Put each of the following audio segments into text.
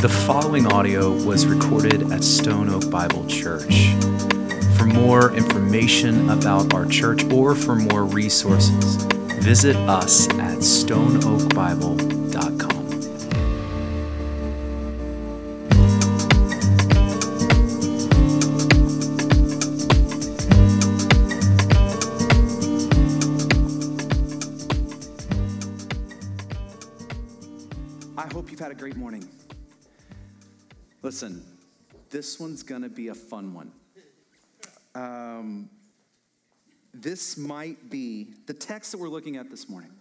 The following audio was recorded at Stone Oak Bible Church. For more information about our church or for more resources, visit us at stoneoakbible.com. I hope you've had a great morning. Listen, this one's gonna be a fun one. Um, this might be the text that we're looking at this morning.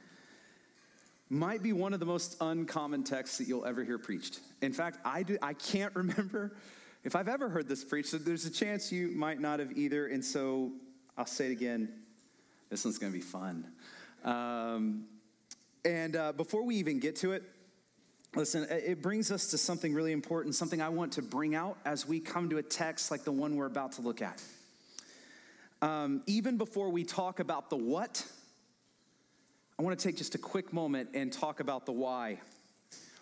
Might be one of the most uncommon texts that you'll ever hear preached. In fact, I do. I can't remember if I've ever heard this preached. So there's a chance you might not have either. And so I'll say it again. This one's gonna be fun. Um, and uh, before we even get to it, Listen, it brings us to something really important, something I want to bring out as we come to a text like the one we're about to look at. Um, even before we talk about the what, I want to take just a quick moment and talk about the why.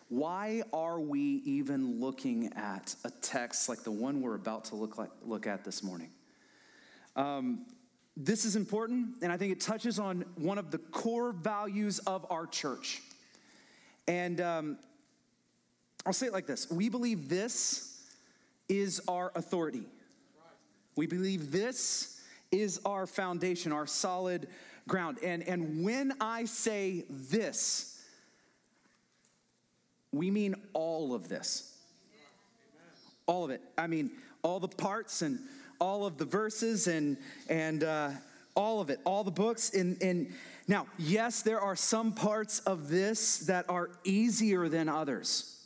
Why are we even looking at a text like the one we're about to look, like, look at this morning? Um, this is important, and I think it touches on one of the core values of our church. And um, I'll say it like this We believe this is our authority. We believe this is our foundation, our solid ground. And, and when I say this, we mean all of this. All of it. I mean, all the parts and all of the verses and, and uh, all of it, all the books. And, and now, yes, there are some parts of this that are easier than others.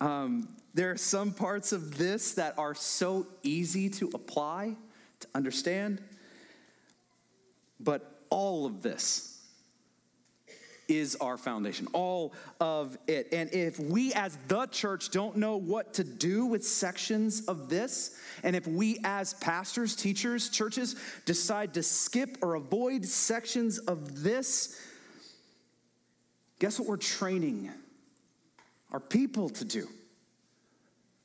Um, there are some parts of this that are so easy to apply, to understand, but all of this is our foundation, all of it. And if we as the church don't know what to do with sections of this, and if we as pastors, teachers, churches decide to skip or avoid sections of this, guess what we're training our people to do?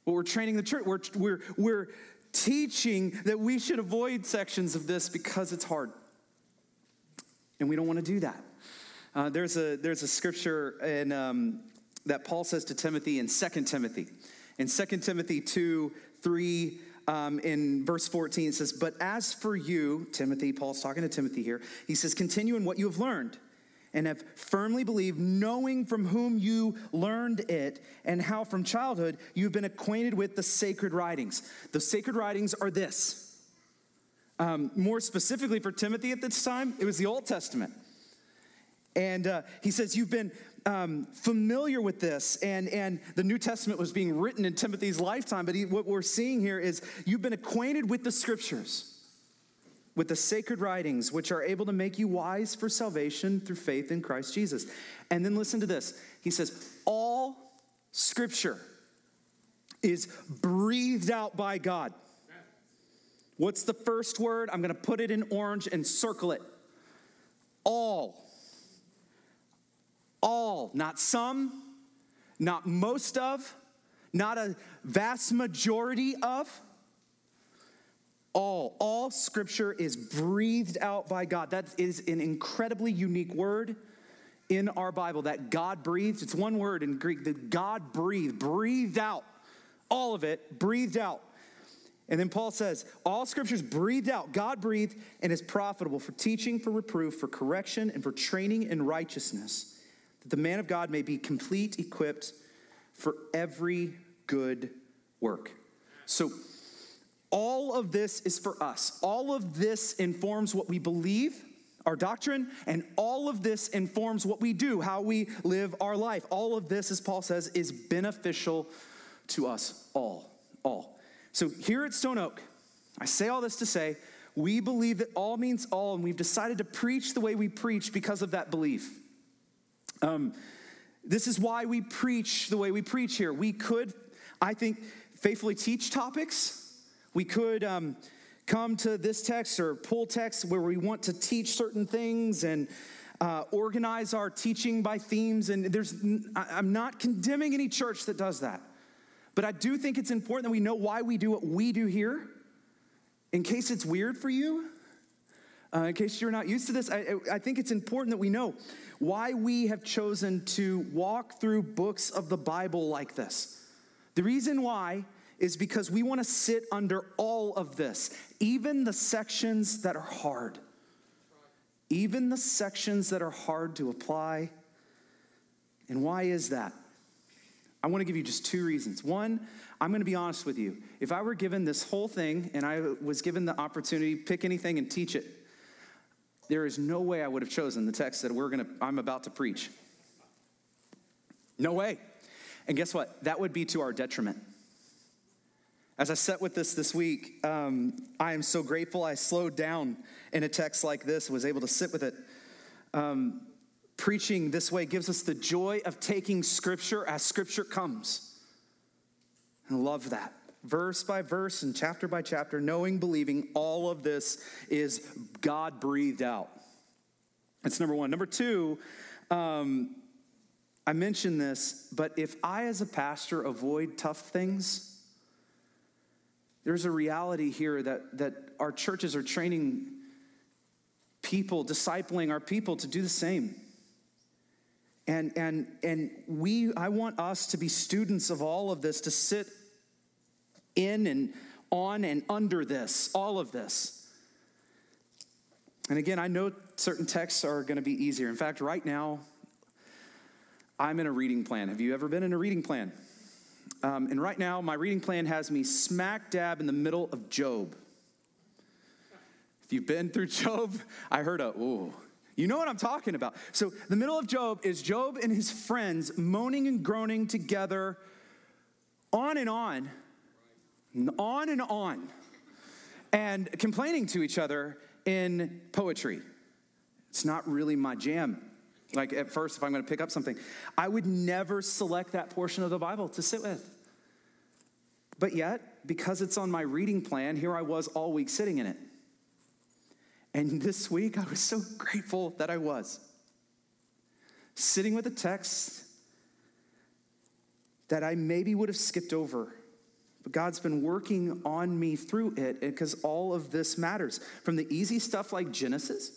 What we're training the church, we're, we're, we're teaching that we should avoid sections of this because it's hard. And we don't want to do that. Uh, there's, a, there's a scripture in, um, that Paul says to Timothy in 2 Timothy. In 2 Timothy 2 3, um, in verse 14, it says, But as for you, Timothy, Paul's talking to Timothy here, he says, Continue in what you have learned and have firmly believed, knowing from whom you learned it, and how from childhood you've been acquainted with the sacred writings. The sacred writings are this. Um, more specifically for Timothy at this time, it was the Old Testament. And uh, he says, You've been um, familiar with this, and, and the New Testament was being written in Timothy's lifetime, but he, what we're seeing here is you've been acquainted with the scriptures, with the sacred writings, which are able to make you wise for salvation through faith in Christ Jesus. And then listen to this He says, All scripture is breathed out by God. What's the first word? I'm going to put it in orange and circle it. All all, not some, not most of, not a vast majority of. All, all scripture is breathed out by God. That is an incredibly unique word in our Bible that God breathed. It's one word in Greek that God breathed, breathed out. All of it, breathed out. And then Paul says, All scriptures breathed out, God breathed, and is profitable for teaching, for reproof, for correction, and for training in righteousness that the man of God may be complete, equipped for every good work. So, all of this is for us. All of this informs what we believe, our doctrine, and all of this informs what we do, how we live our life. All of this, as Paul says, is beneficial to us all. All. So, here at Stone Oak, I say all this to say, we believe that all means all, and we've decided to preach the way we preach because of that belief. Um, this is why we preach the way we preach here. We could, I think, faithfully teach topics. We could um, come to this text or pull text where we want to teach certain things and uh, organize our teaching by themes. And there's, I'm not condemning any church that does that. But I do think it's important that we know why we do what we do here. In case it's weird for you, uh, in case you're not used to this, I, I think it's important that we know why we have chosen to walk through books of the Bible like this. The reason why is because we want to sit under all of this, even the sections that are hard. Even the sections that are hard to apply. And why is that? I want to give you just two reasons. One, I'm going to be honest with you. If I were given this whole thing and I was given the opportunity, to pick anything and teach it, there is no way I would have chosen the text that we're going to, I'm about to preach. No way. And guess what? That would be to our detriment. As I sat with this this week, um, I am so grateful I slowed down in a text like this, was able to sit with it. Um, preaching this way gives us the joy of taking Scripture as Scripture comes. I love that. Verse by verse and chapter by chapter, knowing, believing, all of this is God breathed out. That's number one. Number two, um, I mentioned this, but if I, as a pastor, avoid tough things, there's a reality here that, that our churches are training people, discipling our people to do the same. And, and, and we, I want us to be students of all of this, to sit in and on and under this, all of this. And again, I know certain texts are going to be easier. In fact, right now, I'm in a reading plan. Have you ever been in a reading plan? Um, and right now, my reading plan has me smack dab in the middle of Job. If you've been through Job, I heard a, ooh, you know what I'm talking about. So, the middle of Job is Job and his friends moaning and groaning together on and on, on and on, and complaining to each other in poetry. It's not really my jam. Like at first, if I'm going to pick up something, I would never select that portion of the Bible to sit with. But yet, because it's on my reading plan, here I was all week sitting in it. And this week, I was so grateful that I was sitting with a text that I maybe would have skipped over. But God's been working on me through it because all of this matters. From the easy stuff like Genesis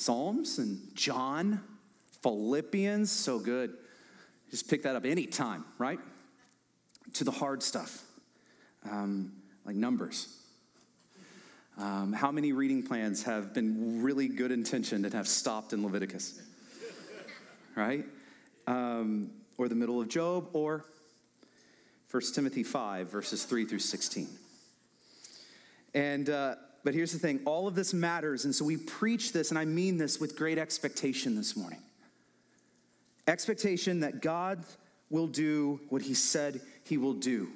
Psalms and John, Philippians, so good. Just pick that up anytime, right? To the hard stuff, um, like Numbers. Um, how many reading plans have been really good intentioned and have stopped in Leviticus? right? Um, or the middle of Job, or 1 Timothy 5, verses 3 through 16. And uh, but here's the thing all of this matters. And so we preach this, and I mean this with great expectation this morning expectation that God will do what he said he will do.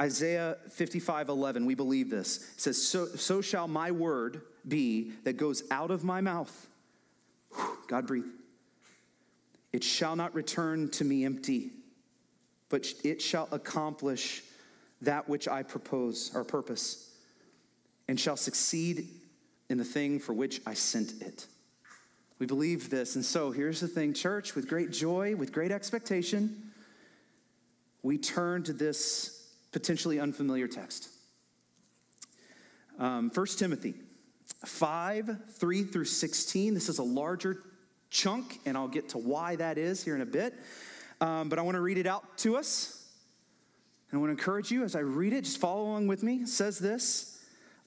Isaiah 55 11, we believe this. It says, So, so shall my word be that goes out of my mouth. God breathe. It shall not return to me empty, but it shall accomplish that which I propose or purpose and shall succeed in the thing for which I sent it. We believe this. And so here's the thing, church, with great joy, with great expectation, we turn to this potentially unfamiliar text. Um, 1 Timothy 5 3 through 16. This is a larger chunk, and I'll get to why that is here in a bit. Um, but I want to read it out to us. And I want to encourage you as I read it, just follow along with me. It says this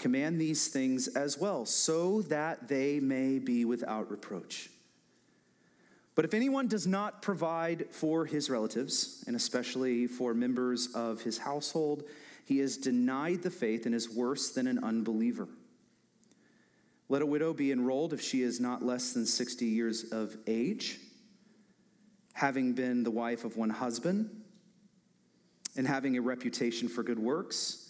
Command these things as well, so that they may be without reproach. But if anyone does not provide for his relatives, and especially for members of his household, he has denied the faith and is worse than an unbeliever. Let a widow be enrolled if she is not less than 60 years of age, having been the wife of one husband, and having a reputation for good works.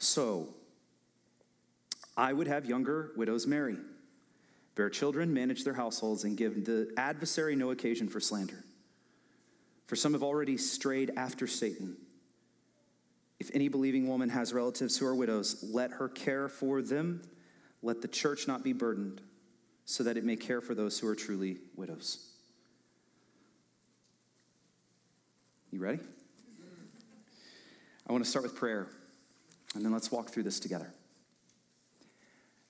So, I would have younger widows marry, bear children, manage their households, and give the adversary no occasion for slander. For some have already strayed after Satan. If any believing woman has relatives who are widows, let her care for them let the church not be burdened, so that it may care for those who are truly widows. You ready? I want to start with prayer, and then let's walk through this together.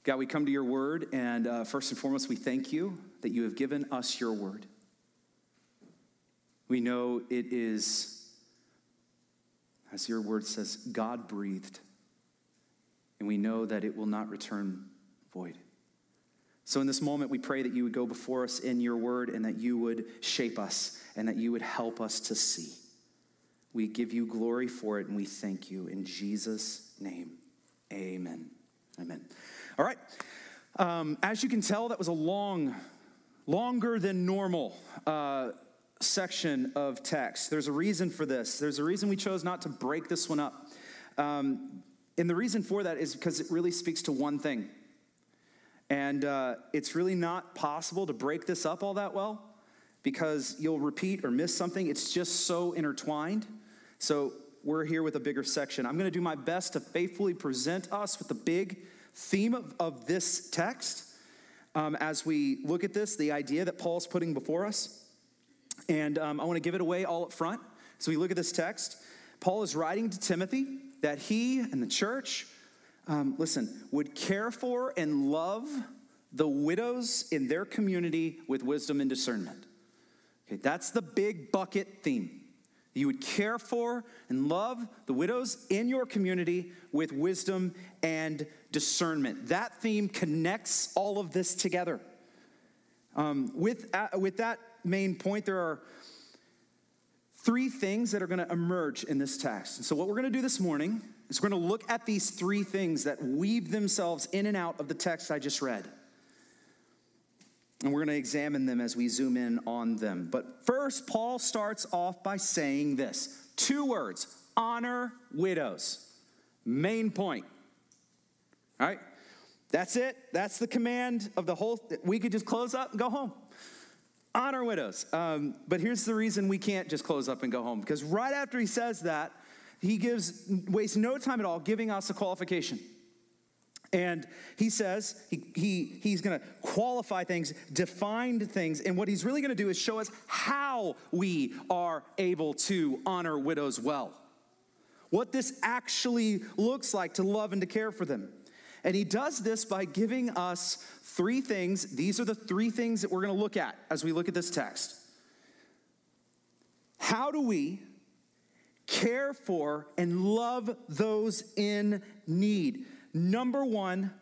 God, we come to your word, and uh, first and foremost, we thank you that you have given us your word. We know it is, as your word says, God breathed, and we know that it will not return void. So, in this moment, we pray that you would go before us in your word and that you would shape us and that you would help us to see. We give you glory for it and we thank you. In Jesus' name, amen. Amen. All right. Um, as you can tell, that was a long, longer than normal uh, section of text. There's a reason for this. There's a reason we chose not to break this one up. Um, and the reason for that is because it really speaks to one thing and uh, it's really not possible to break this up all that well because you'll repeat or miss something. It's just so intertwined. So we're here with a bigger section. I'm going to do my best to faithfully present us with the big theme of, of this text um, as we look at this, the idea that Paul's putting before us. And um, I want to give it away all up front. So we look at this text. Paul is writing to Timothy that he and the church um, listen, would care for and love the widows in their community with wisdom and discernment. Okay, that's the big bucket theme. You would care for and love the widows in your community with wisdom and discernment. That theme connects all of this together. Um, with, uh, with that main point, there are three things that are going to emerge in this text. And so, what we're going to do this morning is we're going to look at these three things that weave themselves in and out of the text I just read. And we're going to examine them as we zoom in on them. But first, Paul starts off by saying this two words honor widows. Main point. All right? That's it. That's the command of the whole. We could just close up and go home. Honor widows. Um, but here's the reason we can't just close up and go home. Because right after he says that, he gives wastes no time at all giving us a qualification. And he says he, he, he's going to qualify things, define things, and what he's really going to do is show us how we are able to honor widows well. What this actually looks like to love and to care for them. And he does this by giving us three things. These are the three things that we're going to look at as we look at this text. How do we care for, and love those in need. Number one,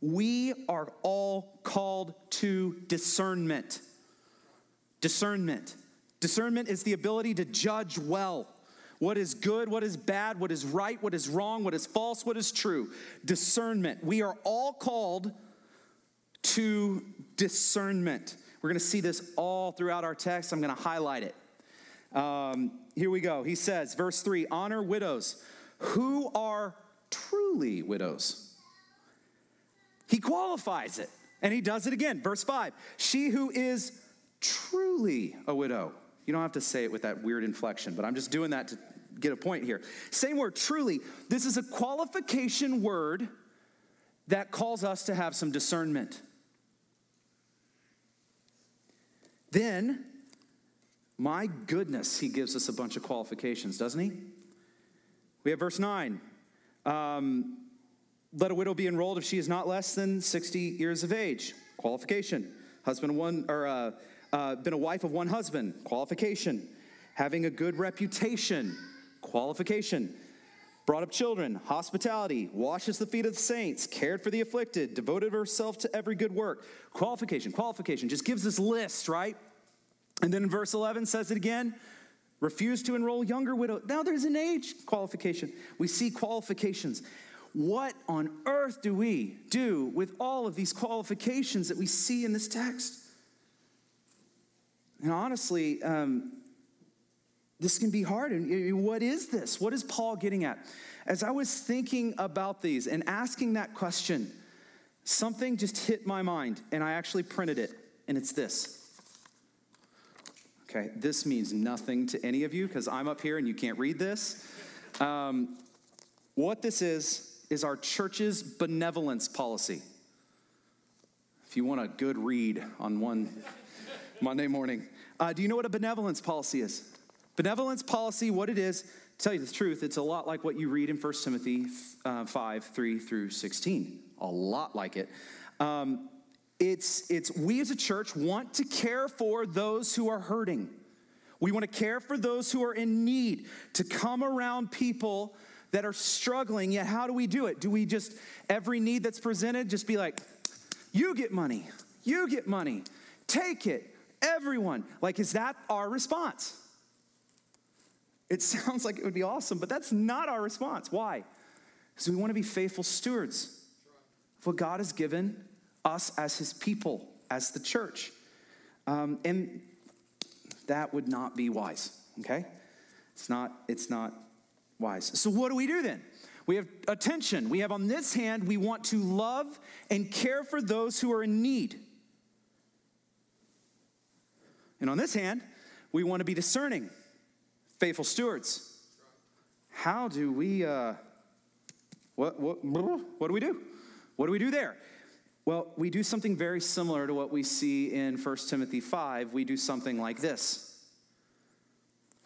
we are all called to discernment. Discernment. Discernment is the ability to judge well what is good, what is bad, what is right, what is wrong, what is false, what is true. Discernment. We are all called to discernment. We're going to see this all throughout our text. I'm going to highlight it. Um, here we go. He says, verse 3 honor widows who are truly widows. He qualifies it, and he does it again. Verse 5 she who is truly a widow. You don't have to say it with that weird inflection, but I'm just doing that to get a point here. Same word, truly. This is a qualification word that calls us to have some discernment. Then my goodness, he gives us a bunch of qualifications, doesn't he? We have verse 9. Um, let a widow be enrolled if she is not less than 60 years of age. Qualification. Husband one, or uh, uh, been a wife of one husband. Qualification. having a good reputation, qualification, brought up children, hospitality, washes the feet of the saints, cared for the afflicted, devoted herself to every good work. Qualification, qualification, just gives this list, right? And then in verse 11 says it again refuse to enroll younger widows. Now there's an age qualification. We see qualifications. What on earth do we do with all of these qualifications that we see in this text? And honestly, um, this can be hard. And what is this? What is Paul getting at? As I was thinking about these and asking that question, something just hit my mind, and I actually printed it, and it's this. Okay, this means nothing to any of you because I'm up here and you can't read this. Um, what this is, is our church's benevolence policy. If you want a good read on one Monday morning, uh, do you know what a benevolence policy is? Benevolence policy, what it is, tell you the truth, it's a lot like what you read in 1 Timothy uh, 5 3 through 16. A lot like it. Um, it's, it's we as a church want to care for those who are hurting. We want to care for those who are in need, to come around people that are struggling. Yet, how do we do it? Do we just, every need that's presented, just be like, you get money, you get money, take it, everyone? Like, is that our response? It sounds like it would be awesome, but that's not our response. Why? Because we want to be faithful stewards of what God has given us as his people, as the church. Um, and that would not be wise, okay? It's not, it's not wise. So what do we do then? We have attention. We have on this hand, we want to love and care for those who are in need. And on this hand, we want to be discerning, faithful stewards. How do we, uh, what, what, what do we do? What do we do there? Well, we do something very similar to what we see in 1 Timothy 5. We do something like this.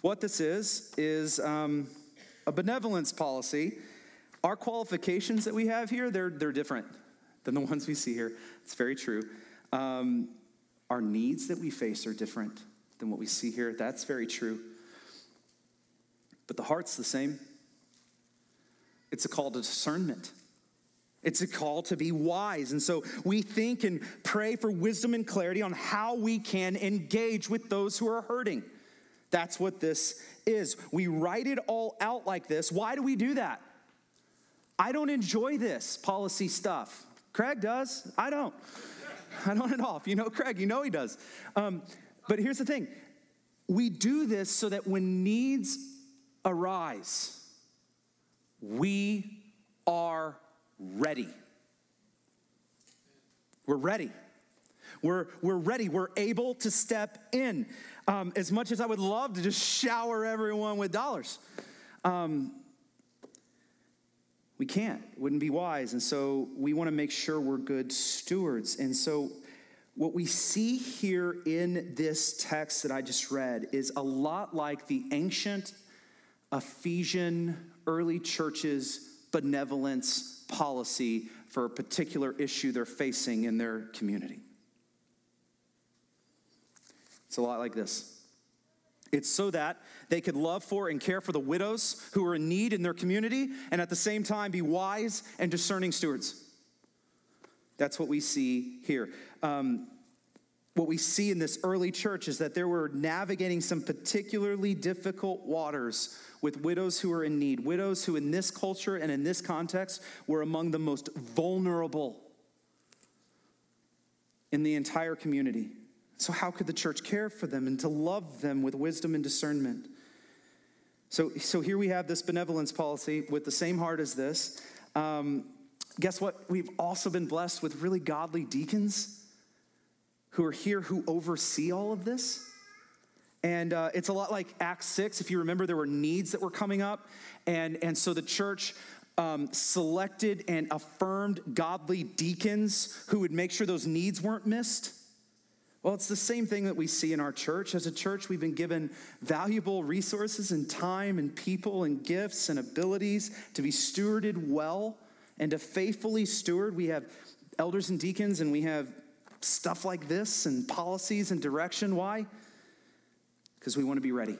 What this is, is um, a benevolence policy. Our qualifications that we have here, they're, they're different than the ones we see here. It's very true. Um, our needs that we face are different than what we see here. That's very true. But the heart's the same. It's a call to discernment. It's a call to be wise. And so we think and pray for wisdom and clarity on how we can engage with those who are hurting. That's what this is. We write it all out like this. Why do we do that? I don't enjoy this policy stuff. Craig does. I don't. I don't at all. If you know Craig, you know he does. Um, but here's the thing we do this so that when needs arise, we are ready. We're ready. We're, we're ready. We're able to step in. Um, as much as I would love to just shower everyone with dollars, um, we can't. It wouldn't be wise. And so we want to make sure we're good stewards. And so what we see here in this text that I just read is a lot like the ancient Ephesian early church's benevolence policy for a particular issue they're facing in their community. It's a lot like this. It's so that they could love for and care for the widows who are in need in their community and at the same time be wise and discerning stewards. That's what we see here. Um, what we see in this early church is that they were navigating some particularly difficult waters with widows who are in need, widows who, in this culture and in this context, were among the most vulnerable in the entire community. So, how could the church care for them and to love them with wisdom and discernment? So, so here we have this benevolence policy with the same heart as this. Um, guess what? We've also been blessed with really godly deacons who are here who oversee all of this. And uh, it's a lot like Acts 6. If you remember, there were needs that were coming up. And, and so the church um, selected and affirmed godly deacons who would make sure those needs weren't missed. Well, it's the same thing that we see in our church. As a church, we've been given valuable resources and time and people and gifts and abilities to be stewarded well and to faithfully steward. We have elders and deacons, and we have stuff like this and policies and direction. Why? Because we want to be ready.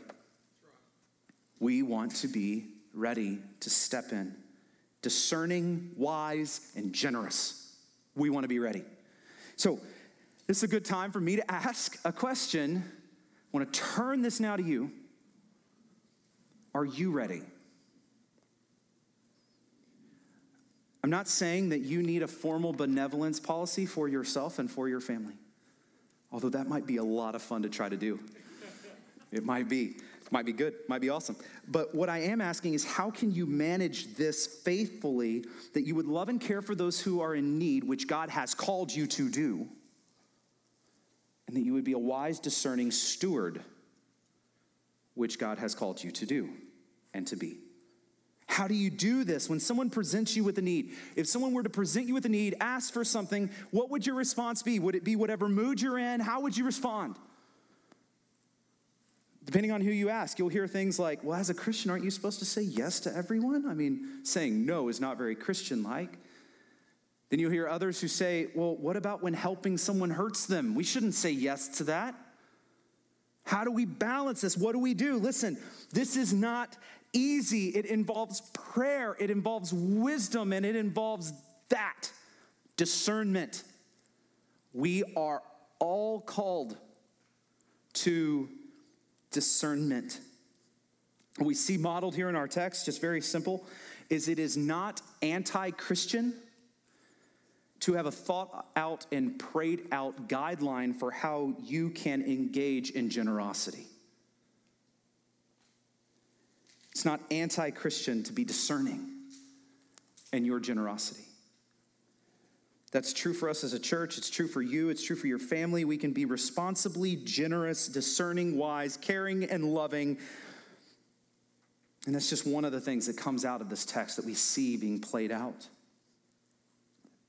We want to be ready to step in, discerning, wise, and generous. We want to be ready. So, this is a good time for me to ask a question. I want to turn this now to you. Are you ready? I'm not saying that you need a formal benevolence policy for yourself and for your family, although that might be a lot of fun to try to do. It might be. Might be good, might be awesome. But what I am asking is how can you manage this faithfully that you would love and care for those who are in need, which God has called you to do, and that you would be a wise, discerning steward, which God has called you to do and to be? How do you do this when someone presents you with a need? If someone were to present you with a need, ask for something, what would your response be? Would it be whatever mood you're in? How would you respond? Depending on who you ask, you'll hear things like, well, as a Christian, aren't you supposed to say yes to everyone? I mean, saying no is not very Christian like. Then you'll hear others who say, well, what about when helping someone hurts them? We shouldn't say yes to that. How do we balance this? What do we do? Listen, this is not easy. It involves prayer, it involves wisdom, and it involves that discernment. We are all called to discernment. What we see modeled here in our text, just very simple, is it is not anti Christian to have a thought out and prayed out guideline for how you can engage in generosity. It's not anti Christian to be discerning in your generosity. That's true for us as a church. It's true for you. It's true for your family. We can be responsibly generous, discerning, wise, caring, and loving. And that's just one of the things that comes out of this text that we see being played out.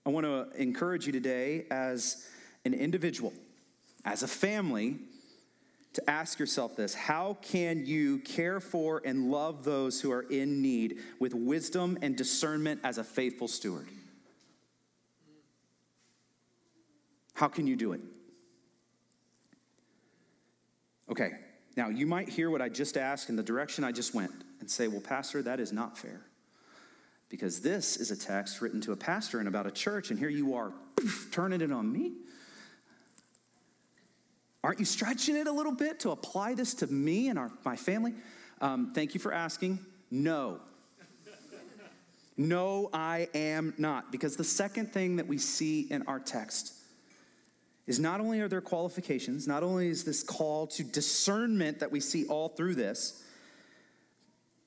I want to encourage you today as an individual, as a family, to ask yourself this How can you care for and love those who are in need with wisdom and discernment as a faithful steward? How can you do it? Okay, now you might hear what I just asked in the direction I just went and say, well, Pastor, that is not fair. Because this is a text written to a pastor and about a church, and here you are poof, turning it on me. Aren't you stretching it a little bit to apply this to me and our, my family? Um, thank you for asking. No. no, I am not. Because the second thing that we see in our text is not only are there qualifications, not only is this call to discernment that we see all through this,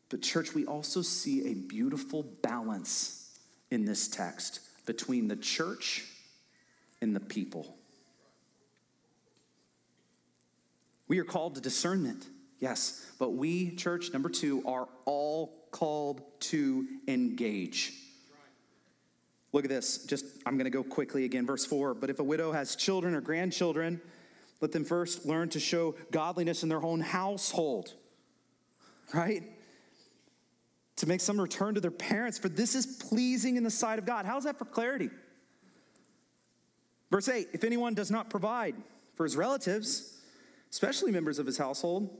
but church, we also see a beautiful balance in this text between the church and the people. We are called to discernment, yes, but we, church, number two, are all called to engage. Look at this. Just, I'm going to go quickly again. Verse 4. But if a widow has children or grandchildren, let them first learn to show godliness in their own household, right? To make some return to their parents, for this is pleasing in the sight of God. How's that for clarity? Verse 8 If anyone does not provide for his relatives, especially members of his household,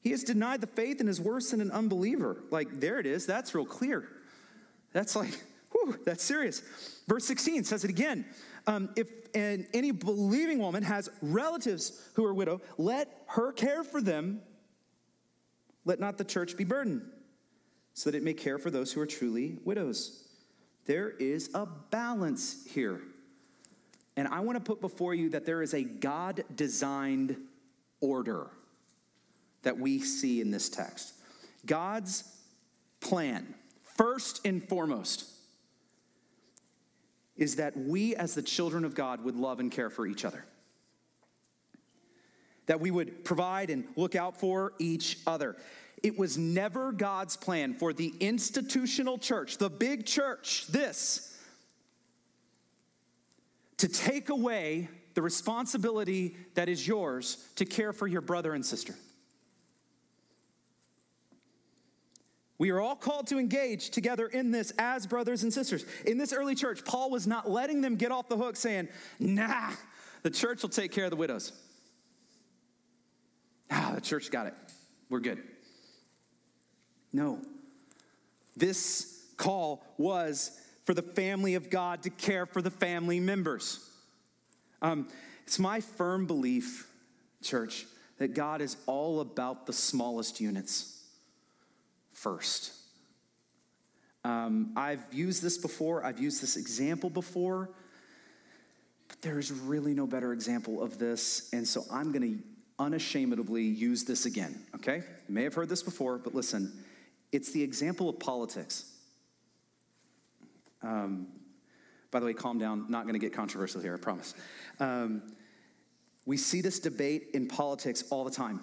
he has denied the faith and is worse than an unbeliever. Like, there it is. That's real clear. That's like, Whew, that's serious. Verse 16 says it again. Um, if an, any believing woman has relatives who are widow, let her care for them. Let not the church be burdened, so that it may care for those who are truly widows. There is a balance here. And I want to put before you that there is a God designed order that we see in this text. God's plan, first and foremost, is that we, as the children of God, would love and care for each other. That we would provide and look out for each other. It was never God's plan for the institutional church, the big church, this, to take away the responsibility that is yours to care for your brother and sister. We are all called to engage together in this as brothers and sisters. In this early church, Paul was not letting them get off the hook saying, nah, the church will take care of the widows. Ah, the church got it. We're good. No. This call was for the family of God to care for the family members. Um, it's my firm belief, church, that God is all about the smallest units first. Um, I've used this before, I've used this example before, but there is really no better example of this. And so I'm going to unashamedly use this again, okay? You may have heard this before, but listen, it's the example of politics. Um, by the way, calm down, not going to get controversial here, I promise. Um, we see this debate in politics all the time.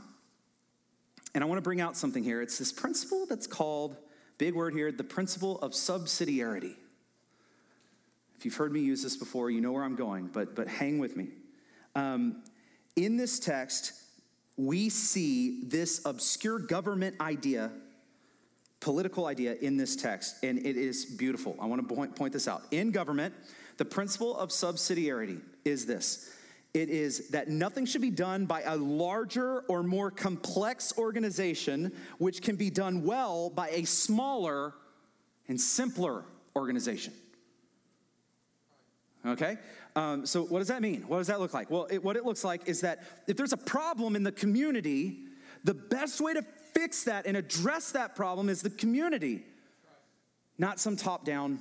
And I want to bring out something here. It's this principle that's called, big word here, the principle of subsidiarity. If you've heard me use this before, you know where I'm going, but, but hang with me. Um, in this text, we see this obscure government idea, political idea in this text, and it is beautiful. I want to point, point this out. In government, the principle of subsidiarity is this it is that nothing should be done by a larger or more complex organization, which can be done well by a smaller and simpler organization. Okay? Um, so, what does that mean? What does that look like? Well, it, what it looks like is that if there's a problem in the community, the best way to fix that and address that problem is the community, not some top down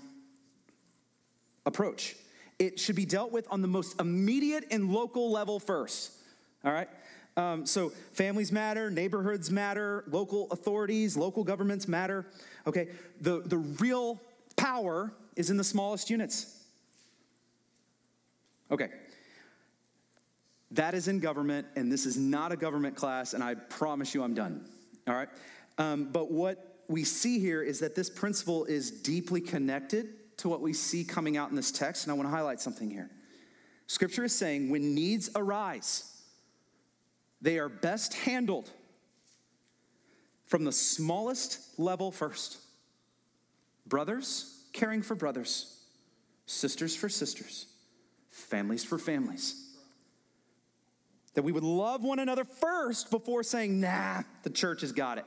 approach. It should be dealt with on the most immediate and local level first. All right? Um, so families matter, neighborhoods matter, local authorities, local governments matter. Okay, the, the real power is in the smallest units. Okay, that is in government, and this is not a government class, and I promise you I'm done. All right, um, but what we see here is that this principle is deeply connected to what we see coming out in this text, and I want to highlight something here. Scripture is saying when needs arise, they are best handled from the smallest level first. Brothers caring for brothers, sisters for sisters, families for families. That we would love one another first before saying, nah, the church has got it.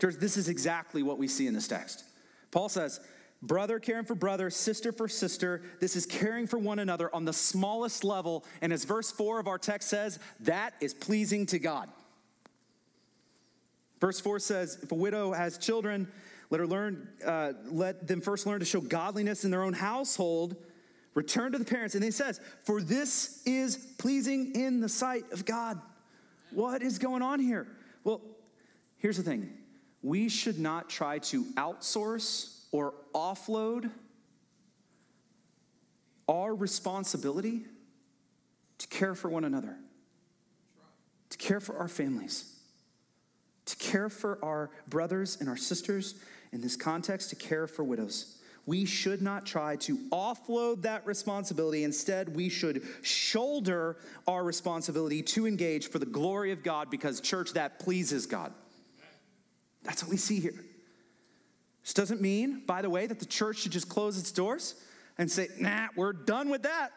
Church, this is exactly what we see in this text. Paul says, brother caring for brother, sister for sister. This is caring for one another on the smallest level. And as verse 4 of our text says, that is pleasing to God. Verse 4 says, if a widow has children, let her learn, uh, let them first learn to show godliness in their own household. Return to the parents. And he says, For this is pleasing in the sight of God. What is going on here? Well, here's the thing we should not try to outsource or offload our responsibility to care for one another, to care for our families, to care for our brothers and our sisters, in this context, to care for widows. We should not try to offload that responsibility. Instead, we should shoulder our responsibility to engage for the glory of God because, church, that pleases God. That's what we see here. This doesn't mean, by the way, that the church should just close its doors and say, nah, we're done with that.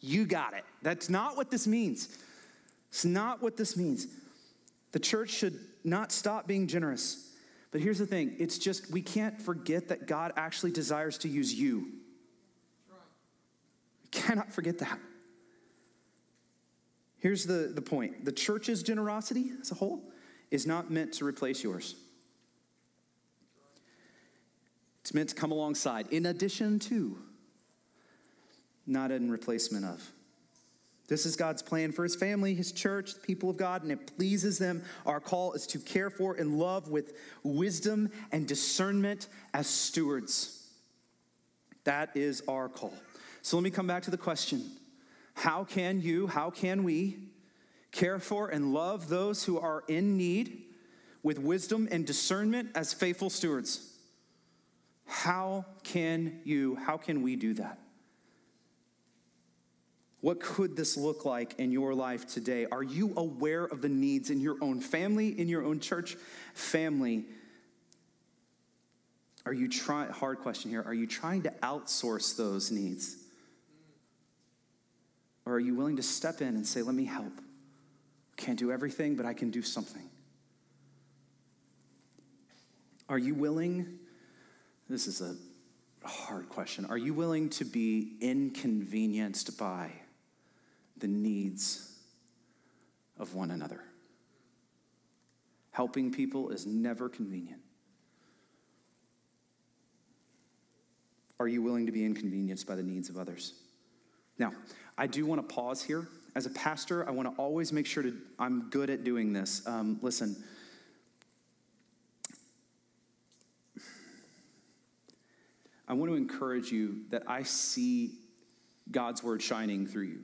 You got it. That's not what this means. It's not what this means. The church should not stop being generous. But here's the thing it's just we can't forget that God actually desires to use you. We cannot forget that. Here's the, the point the church's generosity as a whole is not meant to replace yours. It's meant to come alongside, in addition to, not in replacement of. This is God's plan for his family, his church, the people of God, and it pleases them. Our call is to care for and love with wisdom and discernment as stewards. That is our call. So let me come back to the question How can you, how can we care for and love those who are in need with wisdom and discernment as faithful stewards? How can you, how can we do that? What could this look like in your life today? Are you aware of the needs in your own family, in your own church family? Are you trying, hard question here, are you trying to outsource those needs? Or are you willing to step in and say, let me help? Can't do everything, but I can do something. Are you willing? This is a hard question. Are you willing to be inconvenienced by the needs of one another? Helping people is never convenient. Are you willing to be inconvenienced by the needs of others? Now, I do want to pause here. As a pastor, I want to always make sure to, I'm good at doing this. Um, listen, I want to encourage you that I see God's word shining through you.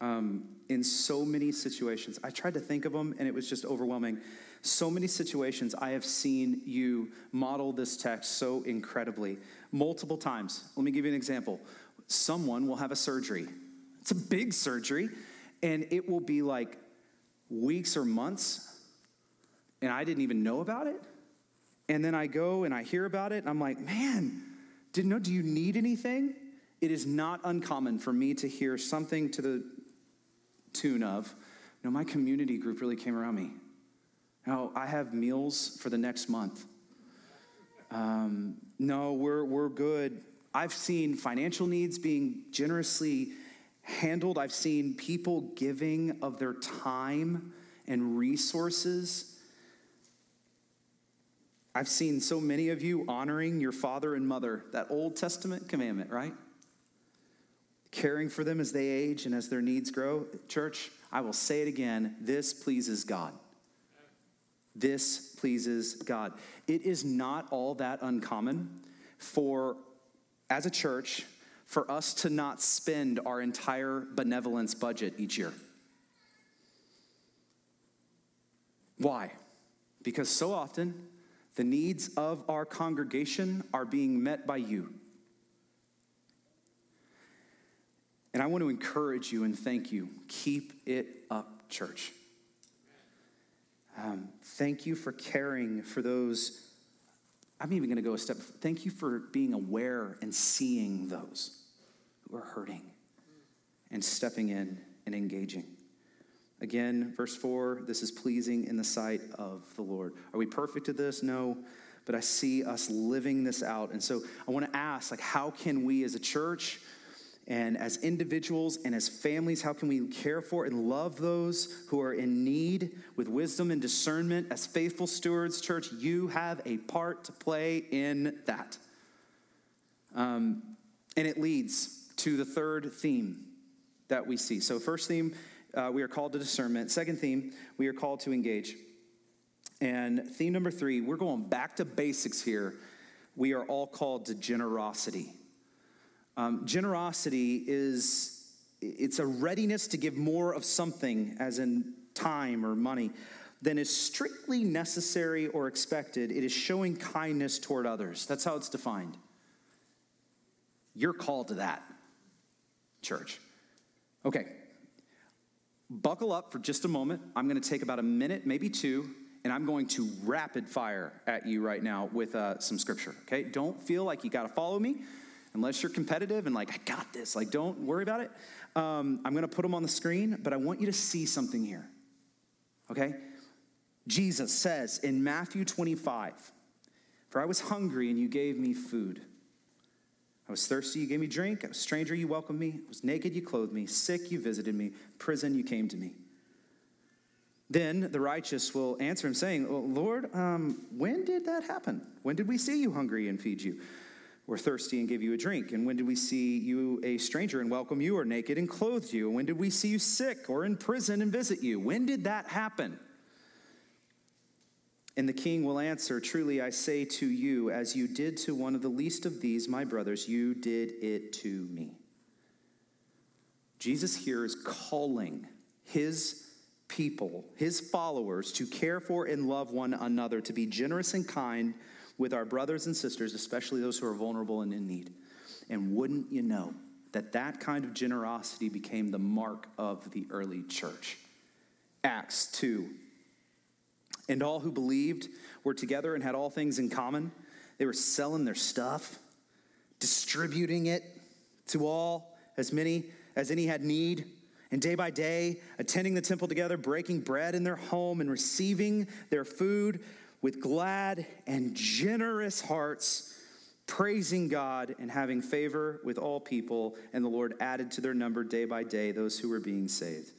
Um, in so many situations, I tried to think of them and it was just overwhelming. So many situations I have seen you model this text so incredibly, multiple times. Let me give you an example. Someone will have a surgery, it's a big surgery, and it will be like weeks or months, and I didn't even know about it. And then I go and I hear about it, and I'm like, man, didn't know, do you need anything? It is not uncommon for me to hear something to the tune of, no, my community group really came around me. Now, I have meals for the next month. Um, no, we're, we're good. I've seen financial needs being generously handled. I've seen people giving of their time and resources I've seen so many of you honoring your father and mother, that Old Testament commandment, right? Caring for them as they age and as their needs grow. Church, I will say it again this pleases God. This pleases God. It is not all that uncommon for, as a church, for us to not spend our entire benevolence budget each year. Why? Because so often the needs of our congregation are being met by you. And I want to encourage you and thank you. Keep it up, church. Um, thank you for caring for those. I'm even going to go a step. Thank you for being aware and seeing those who are hurting and stepping in and engaging. Again, verse 4 this is pleasing in the sight of the Lord. Are we perfect at this? No. But I see us living this out. And so I want to ask, like, how can we as a church and as individuals and as families, how can we care for and love those who are in need with wisdom and discernment? As faithful stewards, church, you have a part to play in that. Um, and it leads to the third theme that we see. So, first theme uh, we are called to discernment. Second theme, we are called to engage. And theme number three, we're going back to basics here. We are all called to generosity. Um, generosity is it's a readiness to give more of something, as in time or money, than is strictly necessary or expected. It is showing kindness toward others. That's how it's defined. You're called to that, church. Okay, buckle up for just a moment. I'm going to take about a minute, maybe two, and I'm going to rapid fire at you right now with uh, some scripture. Okay, don't feel like you got to follow me unless you're competitive and like I got this. Like, don't worry about it. Um, I'm to put them on the screen, but I want you to see something here. Okay, Jesus says in Matthew 25, "For I was hungry and you gave me food." I was thirsty, you gave me drink. I was a stranger, you welcomed me. I was naked, you clothed me. Sick, you visited me. Prison, you came to me. Then the righteous will answer him, saying, well, Lord, um, when did that happen? When did we see you hungry and feed you? Or thirsty and give you a drink? And when did we see you a stranger and welcome you, or naked and clothed you? And when did we see you sick or in prison and visit you? When did that happen? And the king will answer, Truly I say to you, as you did to one of the least of these, my brothers, you did it to me. Jesus here is calling his people, his followers, to care for and love one another, to be generous and kind with our brothers and sisters, especially those who are vulnerable and in need. And wouldn't you know that that kind of generosity became the mark of the early church? Acts 2 and all who believed were together and had all things in common. They were selling their stuff, distributing it to all, as many as any had need. And day by day, attending the temple together, breaking bread in their home, and receiving their food with glad and generous hearts, praising God and having favor with all people. And the Lord added to their number day by day those who were being saved.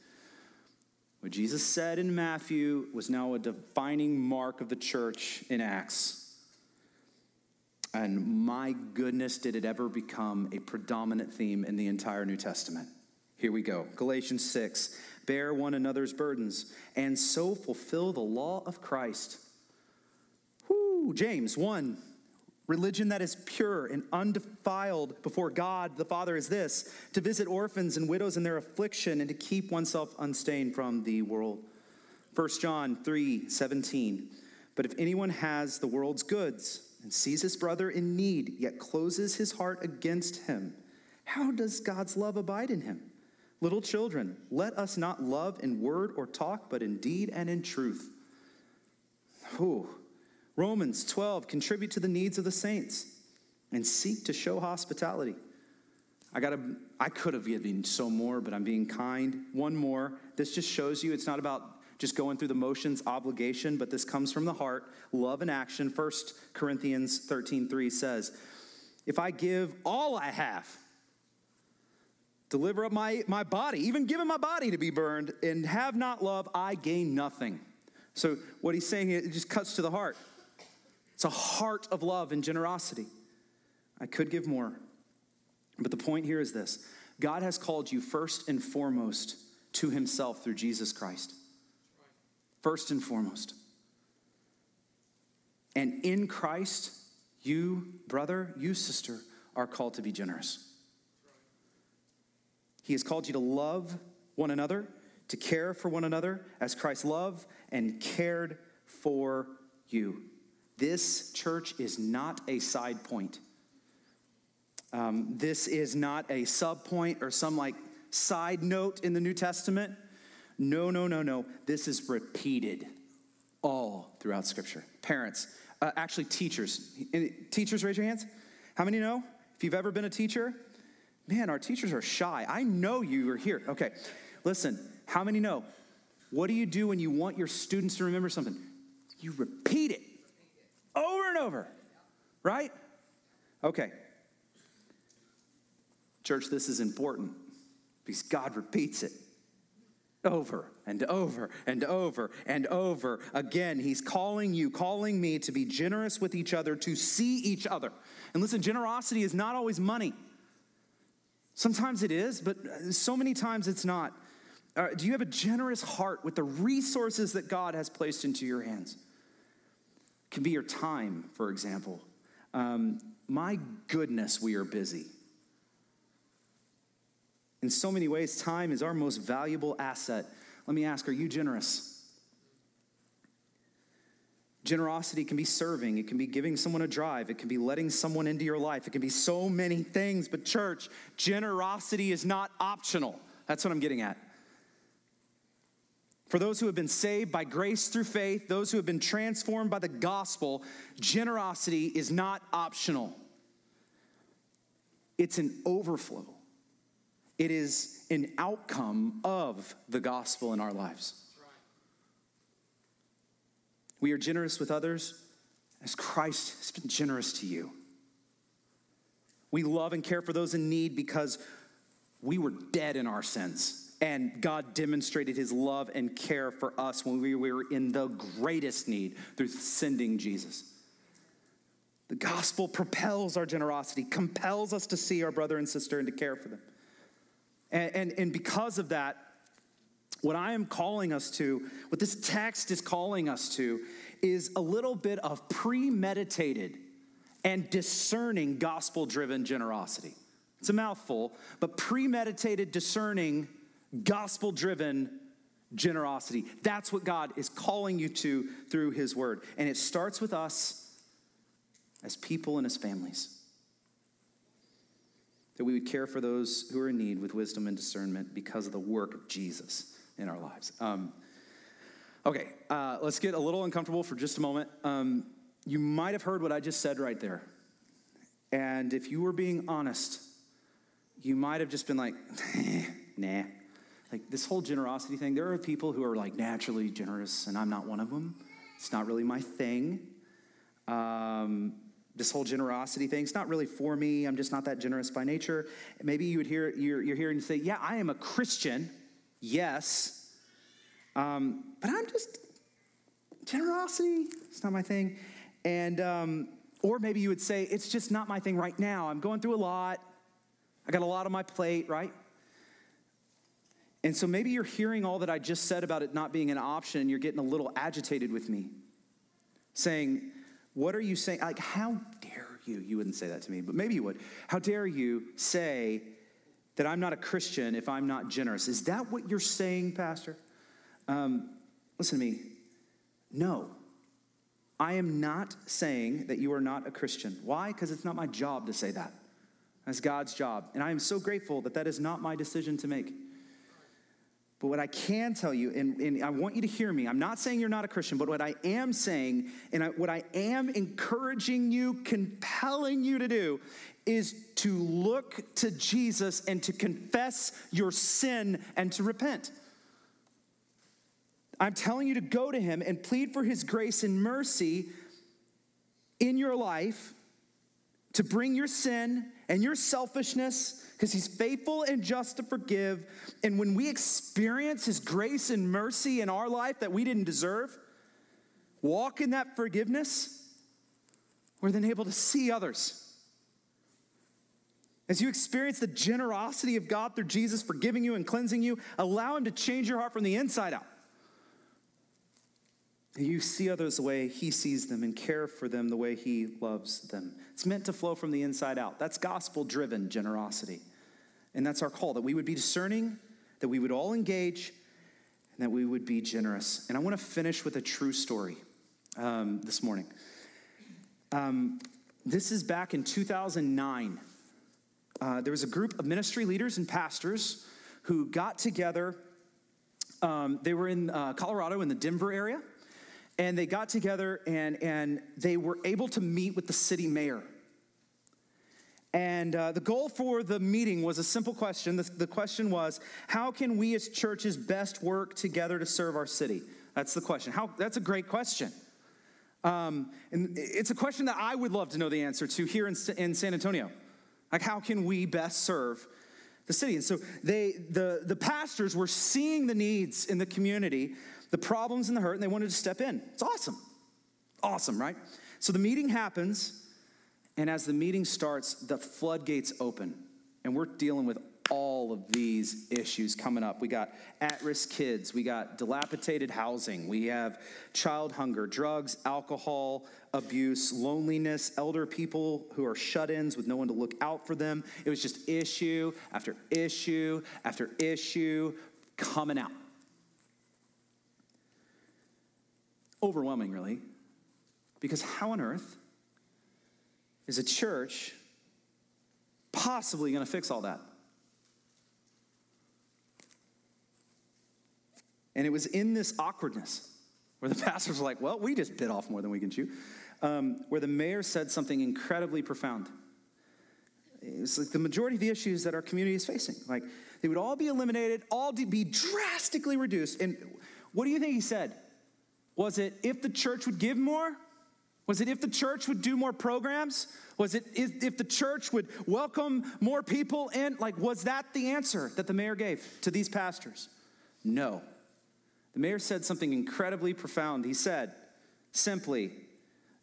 What Jesus said in Matthew was now a defining mark of the church in Acts. And my goodness, did it ever become a predominant theme in the entire New Testament? Here we go. Galatians 6 Bear one another's burdens, and so fulfill the law of Christ. James 1 Religion that is pure and undefiled before God the Father is this to visit orphans and widows in their affliction and to keep oneself unstained from the world. 1 John 3 17. But if anyone has the world's goods and sees his brother in need, yet closes his heart against him, how does God's love abide in him? Little children, let us not love in word or talk, but in deed and in truth. Whew. Romans 12, contribute to the needs of the saints and seek to show hospitality. I got I could have given so more, but I'm being kind. One more. This just shows you it's not about just going through the motions obligation, but this comes from the heart, love and action. 1 Corinthians 13:3 says, "If I give all I have, deliver up my, my body, even given my body to be burned, and have not love, I gain nothing. So, what he's saying, it just cuts to the heart. It's a heart of love and generosity. I could give more. But the point here is this God has called you first and foremost to himself through Jesus Christ. First and foremost. And in Christ, you, brother, you, sister, are called to be generous. He has called you to love one another, to care for one another as Christ loved and cared for you. This church is not a side point. Um, this is not a sub point or some like side note in the New Testament. No, no, no, no. This is repeated all throughout Scripture. Parents, uh, actually, teachers. Teachers, raise your hands. How many know? If you've ever been a teacher, Man, our teachers are shy. I know you are here. Okay, listen, how many know? What do you do when you want your students to remember something? You repeat it over right? Okay. Church, this is important because God repeats it over and over and over and over again. He's calling you, calling me to be generous with each other, to see each other. And listen, generosity is not always money. Sometimes it is, but so many times it's not. Uh, do you have a generous heart with the resources that God has placed into your hands? Can be your time, for example. Um, my goodness, we are busy. In so many ways, time is our most valuable asset. Let me ask are you generous? Generosity can be serving, it can be giving someone a drive, it can be letting someone into your life, it can be so many things. But, church, generosity is not optional. That's what I'm getting at. For those who have been saved by grace through faith, those who have been transformed by the gospel, generosity is not optional. It's an overflow, it is an outcome of the gospel in our lives. We are generous with others as Christ has been generous to you. We love and care for those in need because we were dead in our sins. And God demonstrated his love and care for us when we were in the greatest need through sending Jesus. The gospel propels our generosity, compels us to see our brother and sister and to care for them. And, and, and because of that, what I am calling us to, what this text is calling us to, is a little bit of premeditated and discerning gospel driven generosity. It's a mouthful, but premeditated, discerning, gospel driven generosity. That's what God is calling you to through His Word. And it starts with us as people and as families. That we would care for those who are in need with wisdom and discernment because of the work of Jesus in our lives. Um, okay, uh, let's get a little uncomfortable for just a moment. Um, you might have heard what I just said right there. And if you were being honest, you might have just been like, nah. Like this whole generosity thing, there are people who are like naturally generous, and I'm not one of them. It's not really my thing. Um, this whole generosity thing, it's not really for me. I'm just not that generous by nature. Maybe you would hear, you're, you're hearing you say, Yeah, I am a Christian. Yes. Um, but I'm just, generosity, it's not my thing. And, um, or maybe you would say, It's just not my thing right now. I'm going through a lot. I got a lot on my plate, right? And so maybe you're hearing all that I just said about it not being an option, and you're getting a little agitated with me, saying, What are you saying? Like, how dare you? You wouldn't say that to me, but maybe you would. How dare you say that I'm not a Christian if I'm not generous? Is that what you're saying, Pastor? Um, listen to me. No. I am not saying that you are not a Christian. Why? Because it's not my job to say that. That's God's job. And I am so grateful that that is not my decision to make. But what I can tell you, and, and, I want you to hear me, I'm not saying you're not a Christian, but what I am saying, and I, what I am encouraging you, compelling you to do, is to look to Jesus and to confess your sin and to repent. I'm telling you to go to him and plead for his grace and mercy in your life to bring your sin and your selfishness because he's faithful and just to forgive. And when we experience his grace and mercy in our life that we didn't deserve, walk in that forgiveness, we're then able to see others. As you experience the generosity of God through Jesus forgiving you and cleansing you, allow him to change your heart from the inside out. You see others the way he sees them and care for them the way he loves them. It's meant to flow from the inside out. That's gospel driven generosity. And that's our call that we would be discerning, that we would all engage, and that we would be generous. And I want to finish with a true story um, this morning. Um, this is back in 2009. Uh, there was a group of ministry leaders and pastors who got together. Um, they were in uh, Colorado, in the Denver area, and they got together and, and they were able to meet with the city mayor. And uh, the goal for the meeting was a simple question. The, the, question was, how can we as churches best work together to serve our city? That's the question. How, that's a great question. Um, and it's a question that I would love to know the answer to here in, in San Antonio. Like, how can we best serve the city? And so they, the, the pastors were seeing the needs in the community, the problems and the hurt, and they wanted to step in. It's awesome. Awesome, right? So the meeting happens. And as the meeting starts, the floodgates open, and we're dealing with all of these issues coming up. We got at risk kids, we got dilapidated housing, we have child hunger, drugs, alcohol abuse, loneliness, elder people who are shut ins with no one to look out for them. It was just issue after issue after issue coming out. Overwhelming, really. Because how on earth is a church possibly going to fix all that? And it was in this awkwardness where the pastors were like, well, we just bit off more than we can chew, um, where the mayor said something incredibly profound. It's like the majority of the issues that our community is facing, like they would all be eliminated, all be drastically reduced. And what do you think he said? Was it if the church would give more? Was it if the church would do more programs? Was it if the church would welcome more people in? Like, was that the answer that the mayor gave to these pastors? No. The mayor said something incredibly profound. He said, simply,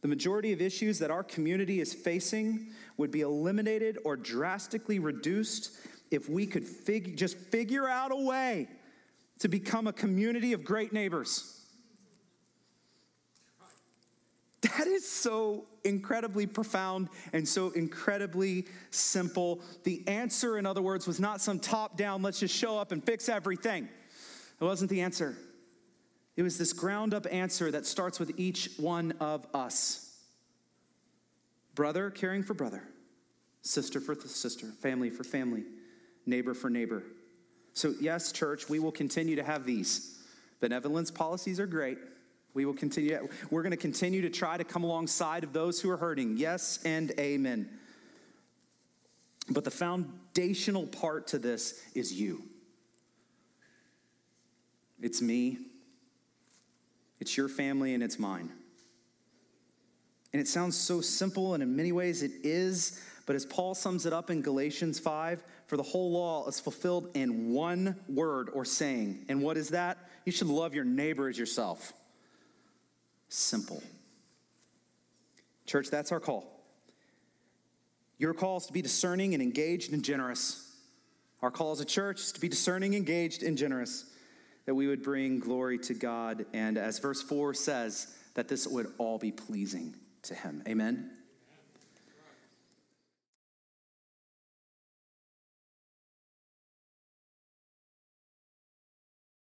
the majority of issues that our community is facing would be eliminated or drastically reduced if we could fig- just figure out a way to become a community of great neighbors. That is so incredibly profound and so incredibly simple. The answer, in other words, was not some top down, let's just show up and fix everything. It wasn't the answer. It was this ground up answer that starts with each one of us brother caring for brother, sister for sister, family for family, neighbor for neighbor. So, yes, church, we will continue to have these. Benevolence policies are great. We will continue. We're going to continue to try to come alongside of those who are hurting. Yes and amen. But the foundational part to this is you. It's me. It's your family and it's mine. And it sounds so simple, and in many ways it is, but as Paul sums it up in Galatians 5, for the whole law is fulfilled in one word or saying. And what is that? You should love your neighbor as yourself. Simple. Church, that's our call. Your call is to be discerning and engaged and generous. Our call as a church is to be discerning, engaged, and generous, that we would bring glory to God. And as verse 4 says, that this would all be pleasing to Him. Amen.